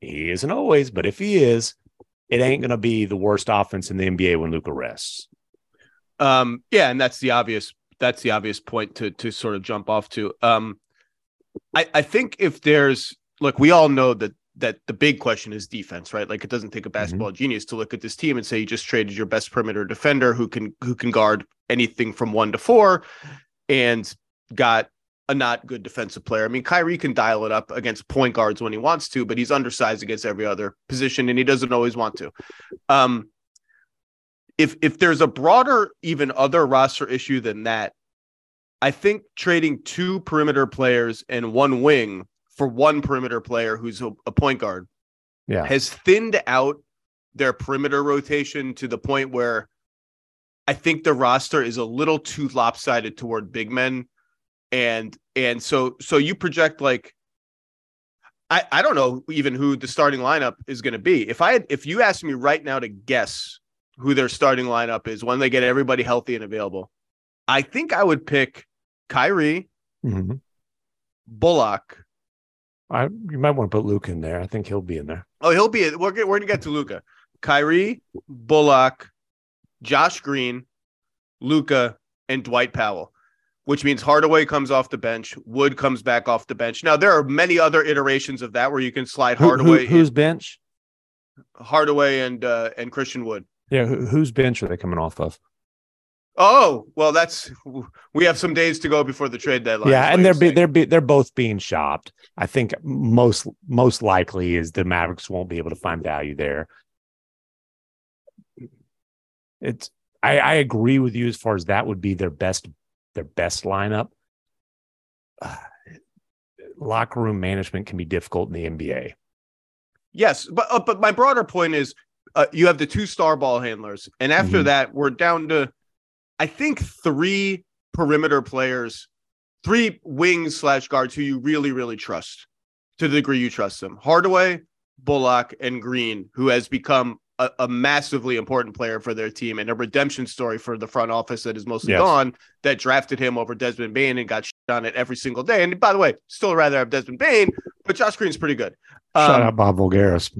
he isn't always, but if he is, it ain't going to be the worst offense in the NBA when Luka rests. Um, yeah, and that's the obvious that's the obvious point to to sort of jump off to. Um, I I think if there's look, we all know that that the big question is defense, right? Like it doesn't take a basketball mm-hmm. genius to look at this team and say you just traded your best perimeter defender who can who can guard anything from one to four, and got a not good defensive player. I mean, Kyrie can dial it up against point guards when he wants to, but he's undersized against every other position, and he doesn't always want to. Um, if if there's a broader, even other roster issue than that, I think trading two perimeter players and one wing for one perimeter player who's a, a point guard, yeah, has thinned out their perimeter rotation to the point where I think the roster is a little too lopsided toward big men. And and so so you project like I, I don't know even who the starting lineup is going to be. If I had, if you asked me right now to guess who their starting lineup is when they get everybody healthy and available. I think I would pick Kyrie, mm-hmm. Bullock. I you might want to put Luke in there. I think he'll be in there. Oh, he'll be. We're we're gonna get to Luka, Kyrie, Bullock, Josh Green, Luka, and Dwight Powell. Which means Hardaway comes off the bench, Wood comes back off the bench. Now there are many other iterations of that where you can slide Hardaway. Who, who, who's in. bench? Hardaway and uh, and Christian Wood. Yeah, whose bench are they coming off of? Oh well, that's we have some days to go before the trade deadline. Yeah, and they're be, they're be, they're both being shopped. I think most most likely is the Mavericks won't be able to find value there. It's I, I agree with you as far as that would be their best their best lineup. Uh, locker room management can be difficult in the NBA. Yes, but uh, but my broader point is uh, you have the two star ball handlers, and after mm-hmm. that, we're down to, I think, three perimeter players, three wings slash guards who you really, really trust to the degree you trust them. Hardaway, Bullock, and Green, who has become a, a, massively important player for their team and a redemption story for the front office that is mostly yes. gone that drafted him over Desmond Bane and got on it every single day. And by the way, still rather have Desmond Bane, but Josh Green's pretty good. Um, Shout out Bob Voulgaris.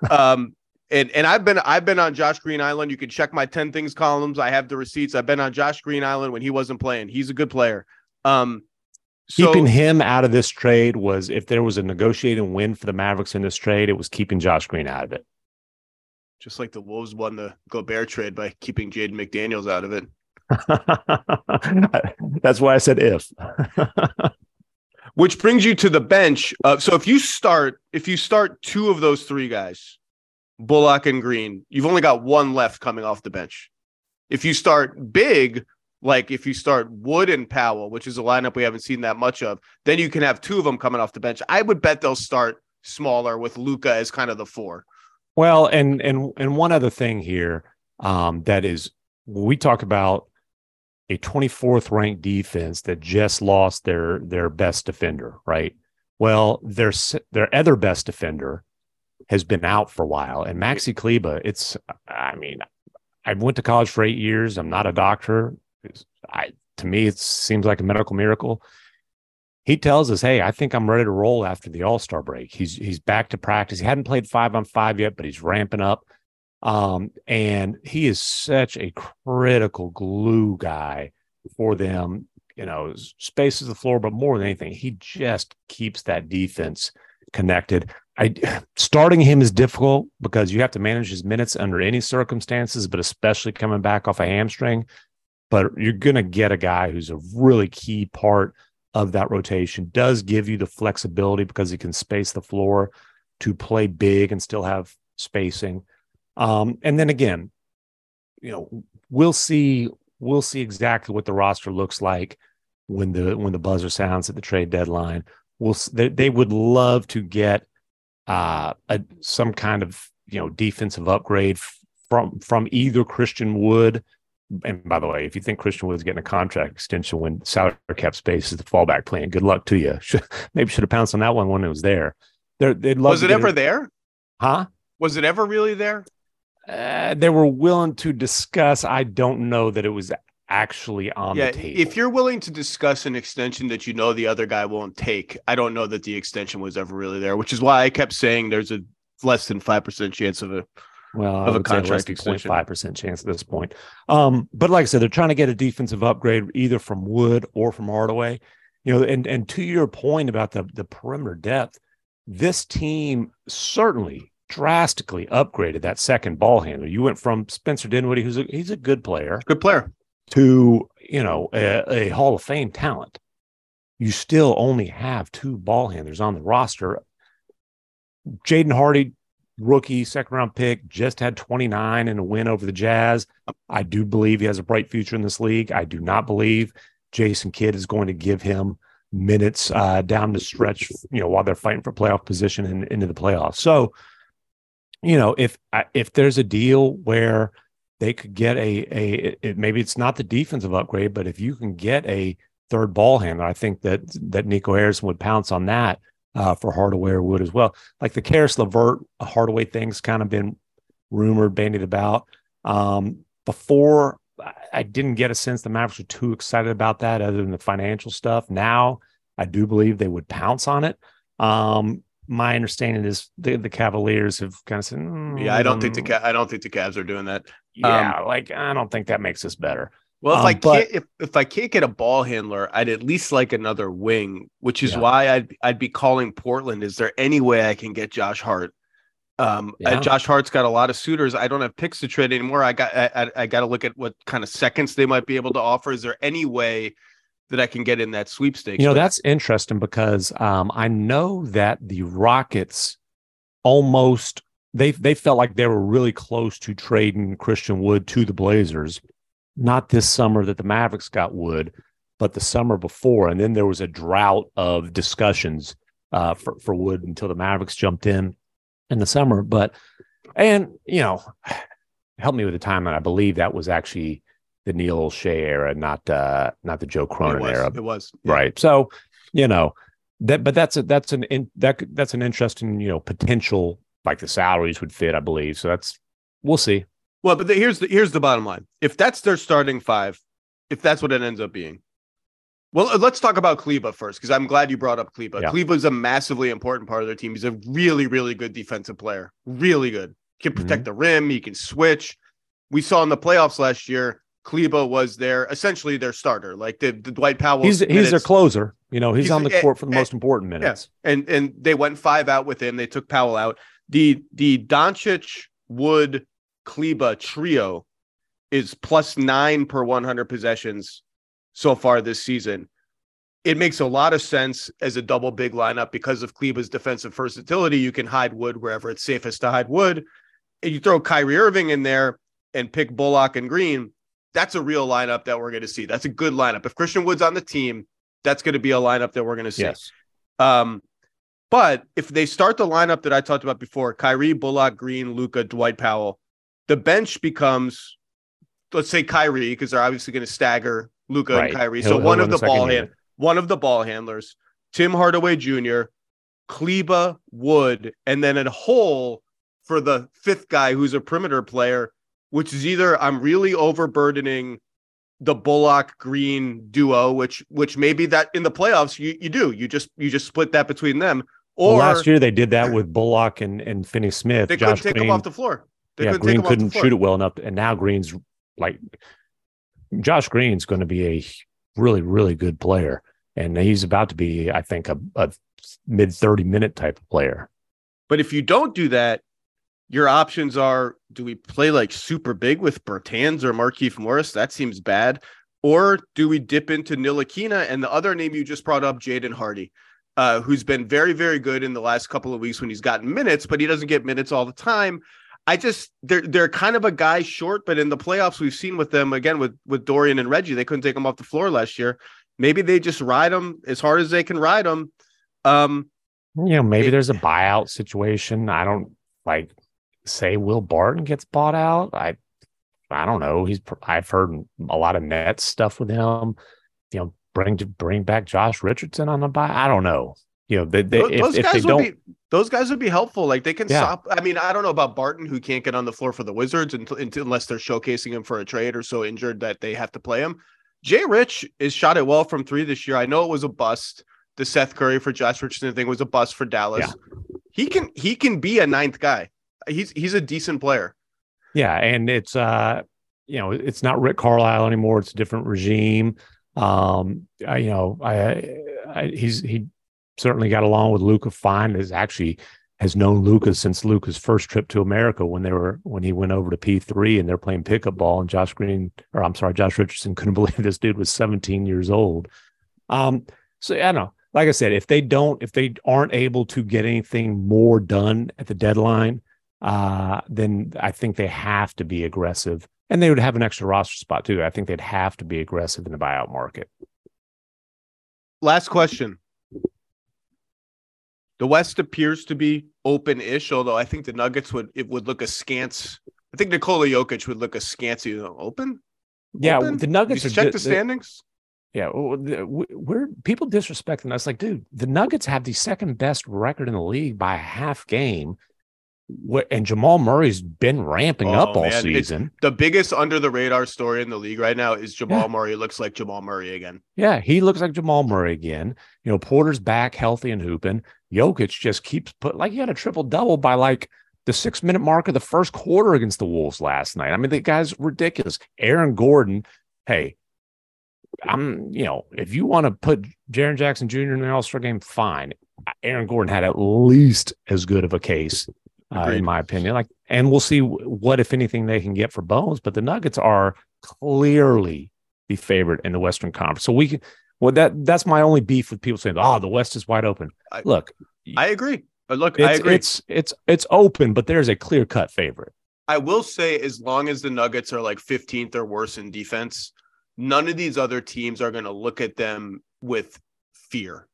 (laughs) um, and and I've been I've been on Josh Green Island. You can check my 10 things columns. I have the receipts. I've been on Josh Green Island when he wasn't playing. He's a good player. Um so, keeping him out of this trade was if there was a negotiating win for the Mavericks in this trade, it was keeping Josh Green out of it. Just like the Wolves won the Gobert trade by keeping Jaden McDaniels out of it. (laughs) That's why I said if. (laughs) Which brings you to the bench. Uh, so if you start, if you start two of those three guys, Bullock and Green, you've only got one left coming off the bench. If you start big, like if you start Wood and Powell, which is a lineup we haven't seen that much of, then you can have two of them coming off the bench. I would bet they'll start smaller with Luka as kind of the four. Well, and and and one other thing here um, that is we talk about a 24th ranked defense that just lost their their best defender, right? Well, their their other best defender has been out for a while. And Maxi Kleber, it's, I mean, I went to college for eight years. I'm not a doctor. I, to me, it seems like a medical miracle. He tells us, "Hey, I think I'm ready to roll after the All Star break." He's he's back to practice. He hadn't played five on five yet, but he's ramping up. Um, and he is such a critical glue guy for them. You know, spaces the floor, but more than anything, he just keeps that defense connected. I (sighs) starting him is difficult because you have to manage his minutes under any circumstances, but especially coming back off a hamstring. But you're going to get a guy who's a really key part of that rotation. Does give you the flexibility because he can space the floor to play big and still have spacing. Um, and then again, you know, we'll see we'll see exactly what the roster looks like when the when the buzzer sounds at the trade deadline. We'll they, they would love to get uh, a, some kind of you know defensive upgrade from from either Christian Wood. And by the way, if you think Christian Wood's getting a contract extension when salary cap space is the fallback plan, good luck to you. (laughs) Should, maybe should have pounced on that one when it was there. They're, they'd love was it ever there? Huh? Was it ever really there? Uh, they were willing to discuss. I don't know that it was actually on yeah, the table. If you're willing to discuss an extension that you know the other guy won't take, I don't know that the extension was ever really there, which is why I kept saying there's a less than 5% chance of a well, I of a contract extension. 0.5% chance at this point. Um, but like I said, they're trying to get a defensive upgrade either from Wood or from Hardaway. You know, and and to your point about the the perimeter depth, this team certainly drastically upgraded that second ball handler. You went from Spencer Dinwiddie, who's a he's a good player, Good player. to you know a, a Hall of Fame talent. You still only have two ball handlers on the roster. Jaden Hardy, rookie, second round pick, just had 29 in a win over the Jazz. I do believe he has a bright future in this league. I do not believe Jason Kidd is going to give him minutes uh, down the stretch, you know, while they're fighting for playoff position and into the playoffs. So, you know, if if there's a deal where they could get a a it, maybe it's not the defensive upgrade, but if you can get a third ball handler, I think that that Nico Harrison would pounce on that uh, for Hardaway or Wood as well. Like the Caris LeVert Hardaway thing's kind of been rumored, bandied about. Um, before I- didn't get a sense the Mavericks were too excited about that, other than the financial stuff. Now I do believe they would pounce on it. Um, my understanding is the, the Cavaliers have kind of said, "Mm, Yeah, I don't think the mm, I don't think the Cavs are doing that. yeah, like I don't think that makes us better. Well, if Um, I can't if, if I can't get a ball handler, I'd at least like another wing, which is Yeah. why I'd I'd be calling Portland. Is there any way I can get Josh Hart? Um, uh, Yeah. Josh Hart's got a lot of suitors. I don't have picks to trade anymore. I got I, I, I got to look at what kind of seconds they might be able to offer. Is there any way that I can get in that sweepstakes? You know, But- that's interesting because um, I know that the Rockets almost they they felt like they were really close to trading Christian Wood to the Blazers. Not this summer that the Mavericks got Wood, but the summer before, and then there was a drought of discussions uh, for for Wood until the Mavericks jumped in in the summer. But and you know, (sighs) help me with the timeline. I believe that was actually the Neil Olshey era, not uh, not the Joe it Cronin was, era. It was. Yeah. right. So you know that but that's a that's an in, that that's an interesting you know potential like the salaries would fit i believe. So that's we'll see Well, but the, here's the here's the bottom line. If that's their starting five, if that's what it ends up being, well, uh, let's talk about Kleber first because I'm glad you brought up Kleber. Yeah. Kleber is a massively important part of their team. He's a really, really good defensive player. Really good. Can protect the rim. He can switch. We saw in the playoffs last year, Kleber was their essentially their starter. Like the, the Dwight Powell. he's he's their closer you know he's, He's- on the court for the eh, most important minutes and and they went five out with him. They took Powell out. The the Doncic Wood Kleber trio is plus nine per 100 possessions so far this season. It makes a lot of sense as a double big lineup because of Kleber's defensive versatility. You can hide Wood wherever it's safest to hide Wood. And you throw Kyrie Irving in there and pick Bullock and Green. That's a real lineup that we're going to see. That's a good lineup. If Christian Wood's on the team, that's going to be a lineup that we're going to see. yes Um, but if they start the lineup that I talked about before, Kyrie, Bullock, Green, Luka, Dwight Powell, the bench becomes, let's say Kyrie, because they're obviously going to stagger Luka right and Kyrie. He'll- so he'll one of the ball hand, one of the ball handlers, Tim Hardaway Jr., Kleber, Wood, and then a hole for the fifth guy who's a perimeter player, which is either I'm really overburdening the Bullock Green duo, which which maybe that in the playoffs you you do you just you just split that between them, well, last year they did that with bullock and and finney smith they couldn't take green him off the floor. They yeah couldn't green take him off couldn't shoot it well enough and now green's like josh green's going to be a really really good player and he's about to be i think a, a mid 30 minute type of player But if you don't do that, your options are: do we play like super big with Bertans or Markieff Morris? That seems bad. Or do we dip into Ntilikina and the other name you just brought up, Jaden Hardy, uh, who's been very, very good in the last couple of weeks when he's gotten minutes, but he doesn't get minutes all the time. I just they're they're kind of a guy short, but in the playoffs we've seen with them again with with Dorian and Reggie, they couldn't take them off the floor last year. Maybe they just ride them as hard as they can ride them. Um, you know maybe It- there's a buyout situation. I don't like say will barton gets bought out. I i don't know. He's i've heard a lot of net stuff with him. You know bring bring back josh richardson on the buy i don't know. You know they, they, Tho- if, those if they guys don't be those guys would be helpful. Like they can Yeah. stop. I mean, I don't know about Barton, who can't get on the floor for the Wizards until, until unless they're showcasing him for a trade or so injured that they have to play him. Jay Rich is shot it well from three this year. I know it was a bust. The Seth Curry for Josh Richardson thing was a bust for Dallas. Yeah. He can he can be a ninth guy. He's he's a decent player. Yeah, and it's uh, you know, it's not Rick Carlisle anymore. It's a different regime. Um, I, you know, I, I he's he certainly got along with Luka fine. Is actually has known Luka since Luka's first trip to America when they were when he went over to P three and they're playing pickup ball and Josh Green or I'm sorry Josh Richardson couldn't (laughs) believe this dude was 17 years old. Um, so I don't know. Like I said, if they don't, if they aren't able to get anything more done at the deadline, uh, then I think they have to be aggressive, and they would have an extra roster spot too. I think they'd have to be aggressive in the buyout market. Last question. The West appears to be open-ish, although I think the Nuggets would it would look askance. I think Nikola Jokic would look askance. You know, open. Yeah, Open? the Nuggets are check ju- the standings. Yeah, the- we're people disrespecting us. Like, dude, the Nuggets have the second best record in the league by a half game, and Jamal Murray's been ramping Oh, up all man, it's- season. The biggest under the radar story in the league right now is Jamal Yeah. Murray looks like Jamal Murray again. Yeah, he looks like Jamal Murray again. You know, Porter's back healthy and hooping. Jokic just keeps put like he had a triple double by like the six minute mark of the first quarter against the Wolves last night. I mean, the guy's ridiculous. Aaron Gordon, hey, I'm, you know, if you want to put Jaren Jackson Jr. in the All Star game, fine. Aaron Gordon had at least as good of a case, uh, in my opinion. Like, and we'll see what, if anything, they can get for Bones. But the Nuggets are clearly the favorite in the Western Conference. So we can, well, that that's my only beef with people saying, "Oh, the West is wide open." I- Look, I agree. But look, I agree. it's it's it's open, but there's a clear cut favorite. I will say, as long as the Nuggets are like 15th or worse in defense, none of these other teams are going to look at them with fear,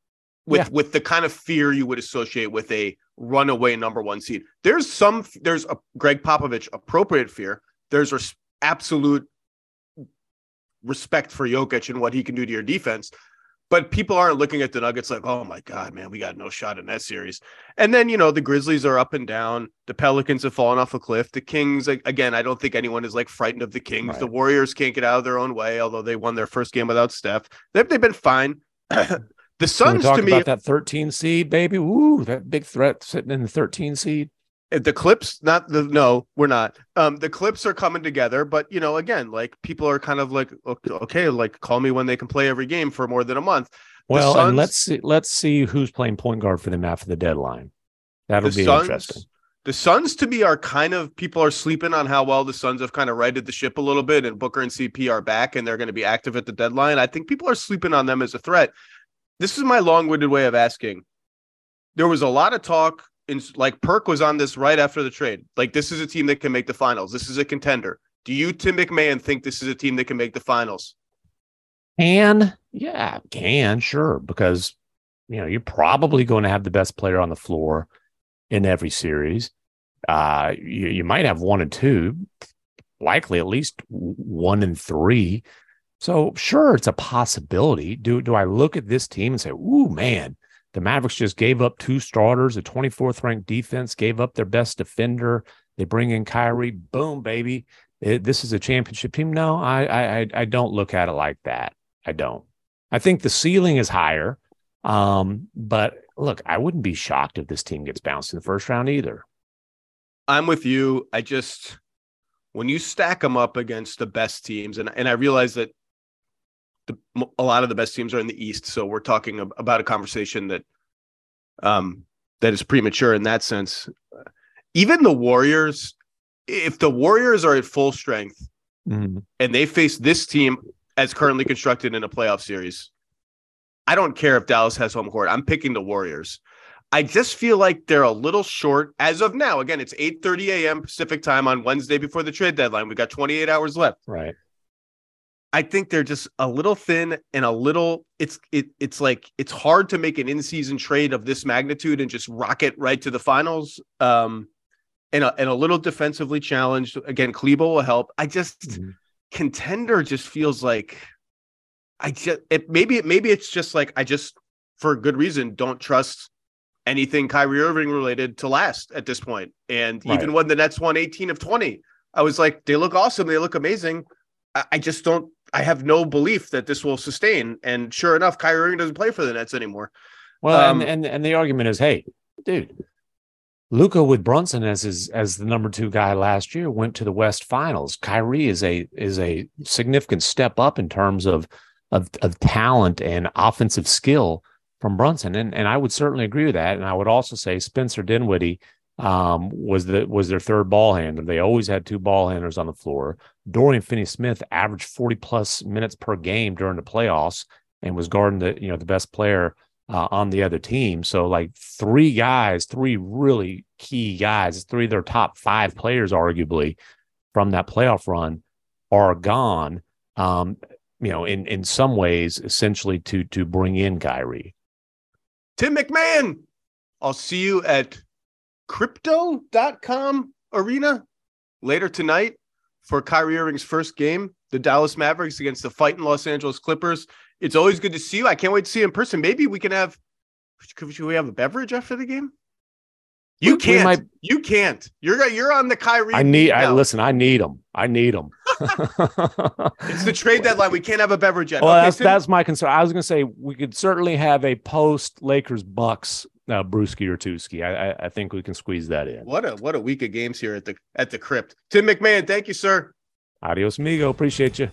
with Yeah. with the kind of fear you would associate with a runaway number one seed. There's some, there's a Gregg Popovich appropriate fear. There's res- absolute respect for Jokic and what he can do to your defense. But people aren't looking at the Nuggets like, oh my God, man, we got no shot in that series. And then, you know, the Grizzlies are up and down. The Pelicans have fallen off a cliff. The Kings, again, I don't think anyone is like frightened of the Kings. Right. The Warriors can't get out of their own way, although they won their first game without Steph. They've, they've been fine. (clears throat) the Suns, to me, about that 13 seed, baby. Ooh, that big threat sitting in the 13 seed. The Clips, not the, no, we're not. Um, the Clips are coming together, but, you know, again, like people are kind of like, okay, like call me when they can play every game for more than a month. Well, Suns- and let's see let's see who's playing point guard for them after the deadline. That'll the be Suns, interesting. The Suns to me are kind of people are sleeping on how well the Suns have kind of righted the ship a little bit, and Booker and CP are back and they're going to be active at the deadline. I think people are sleeping on them as a threat. This is my long-winded way of asking. There was a lot of talk in like Perk was on this right after the trade. Like this is a team that can make the finals. This is a contender. Do you, Tim MacMahon, think this is a team that can make the finals? Can yeah, can sure because you know you're probably going to have the best player on the floor in every series. Uh, you, you might have one and two, likely at least one and three. So sure, it's a possibility. Do do I look at this team and say, "Ooh, man, the Mavericks just gave up two starters, a 24th ranked defense, gave up their best defender. They bring in Kyrie, boom, baby. It- this is a championship team." No, I I I- don't look at it like that. I don't. I think the ceiling is higher. Um, but look, I wouldn't be shocked if this team gets bounced in the first round either. I'm with you. I just when you stack them up against the best teams, and and I realize that the a lot of the best teams are in the East, so we're talking about a conversation that um that is premature in that sense. Even the Warriors, if the Warriors are at full strength and they face this team as currently constructed in a playoff series, I don't care if Dallas has home court. I'm picking the Warriors. I just feel like they're a little short as of now. Again, it's 8:30 a.m. Pacific time on Wednesday before the trade deadline. We've got 28 hours left. Right. I think they're just a little thin and a little it's it it's like it's hard to make an in-season trade of this magnitude and just rocket right to the finals. Um and a, and a little defensively challenged. Again, Kleber will help. I just Mhm. contender just feels like I just it maybe it maybe it's just like I just for good reason don't trust anything Kyrie Irving related to last at this point. And Right. even when the Nets won 18 of 20, I was like, they look awesome, they look amazing. I, I just don't I have no belief that this will sustain. And sure enough, Kyrie Irving doesn't play for the Nets anymore. Well, Um, and, and and the argument is, hey, dude, Luka with Brunson as his as the number two guy last year went to the West Finals. Kyrie is a is a significant step up in terms of of, of talent and offensive skill from Brunson, and and I would certainly agree with that. And I would also say Spencer Dinwiddie um, was the was their third ball handler. They always had two ball handlers on the floor. Dorian Finney-Smith averaged forty plus minutes per game during the playoffs and was guarding the you know the best player uh, on the other team. So like three guys, three really key guys, three of their top five players, arguably from that playoff run, are gone. Um, you know, in in some ways, essentially to to bring in Kyrie. Tim MacMahon. I'll see you at crypto.com arena later tonight for Kyrie Irving's first game, the Dallas Mavericks against the fighting Los Angeles Clippers. It's always good to see you. I can't wait to see you in person. Maybe we can have should we have a beverage after the game? You can't. Might, you can't. You're you're on the Kyrie. I need. I listen. I need them. I need them. (laughs) it's the trade deadline. We can't have a beverage yet. Well, okay, that's, that's my concern. I was going to say we could certainly have a post Lakers Bucks uh, Brewski or Tuski. I, I, I think we can squeeze that in. What a what a week of games here at the at the crypt. Tim MacMahon, thank you, sir. Adios, amigo. Appreciate you.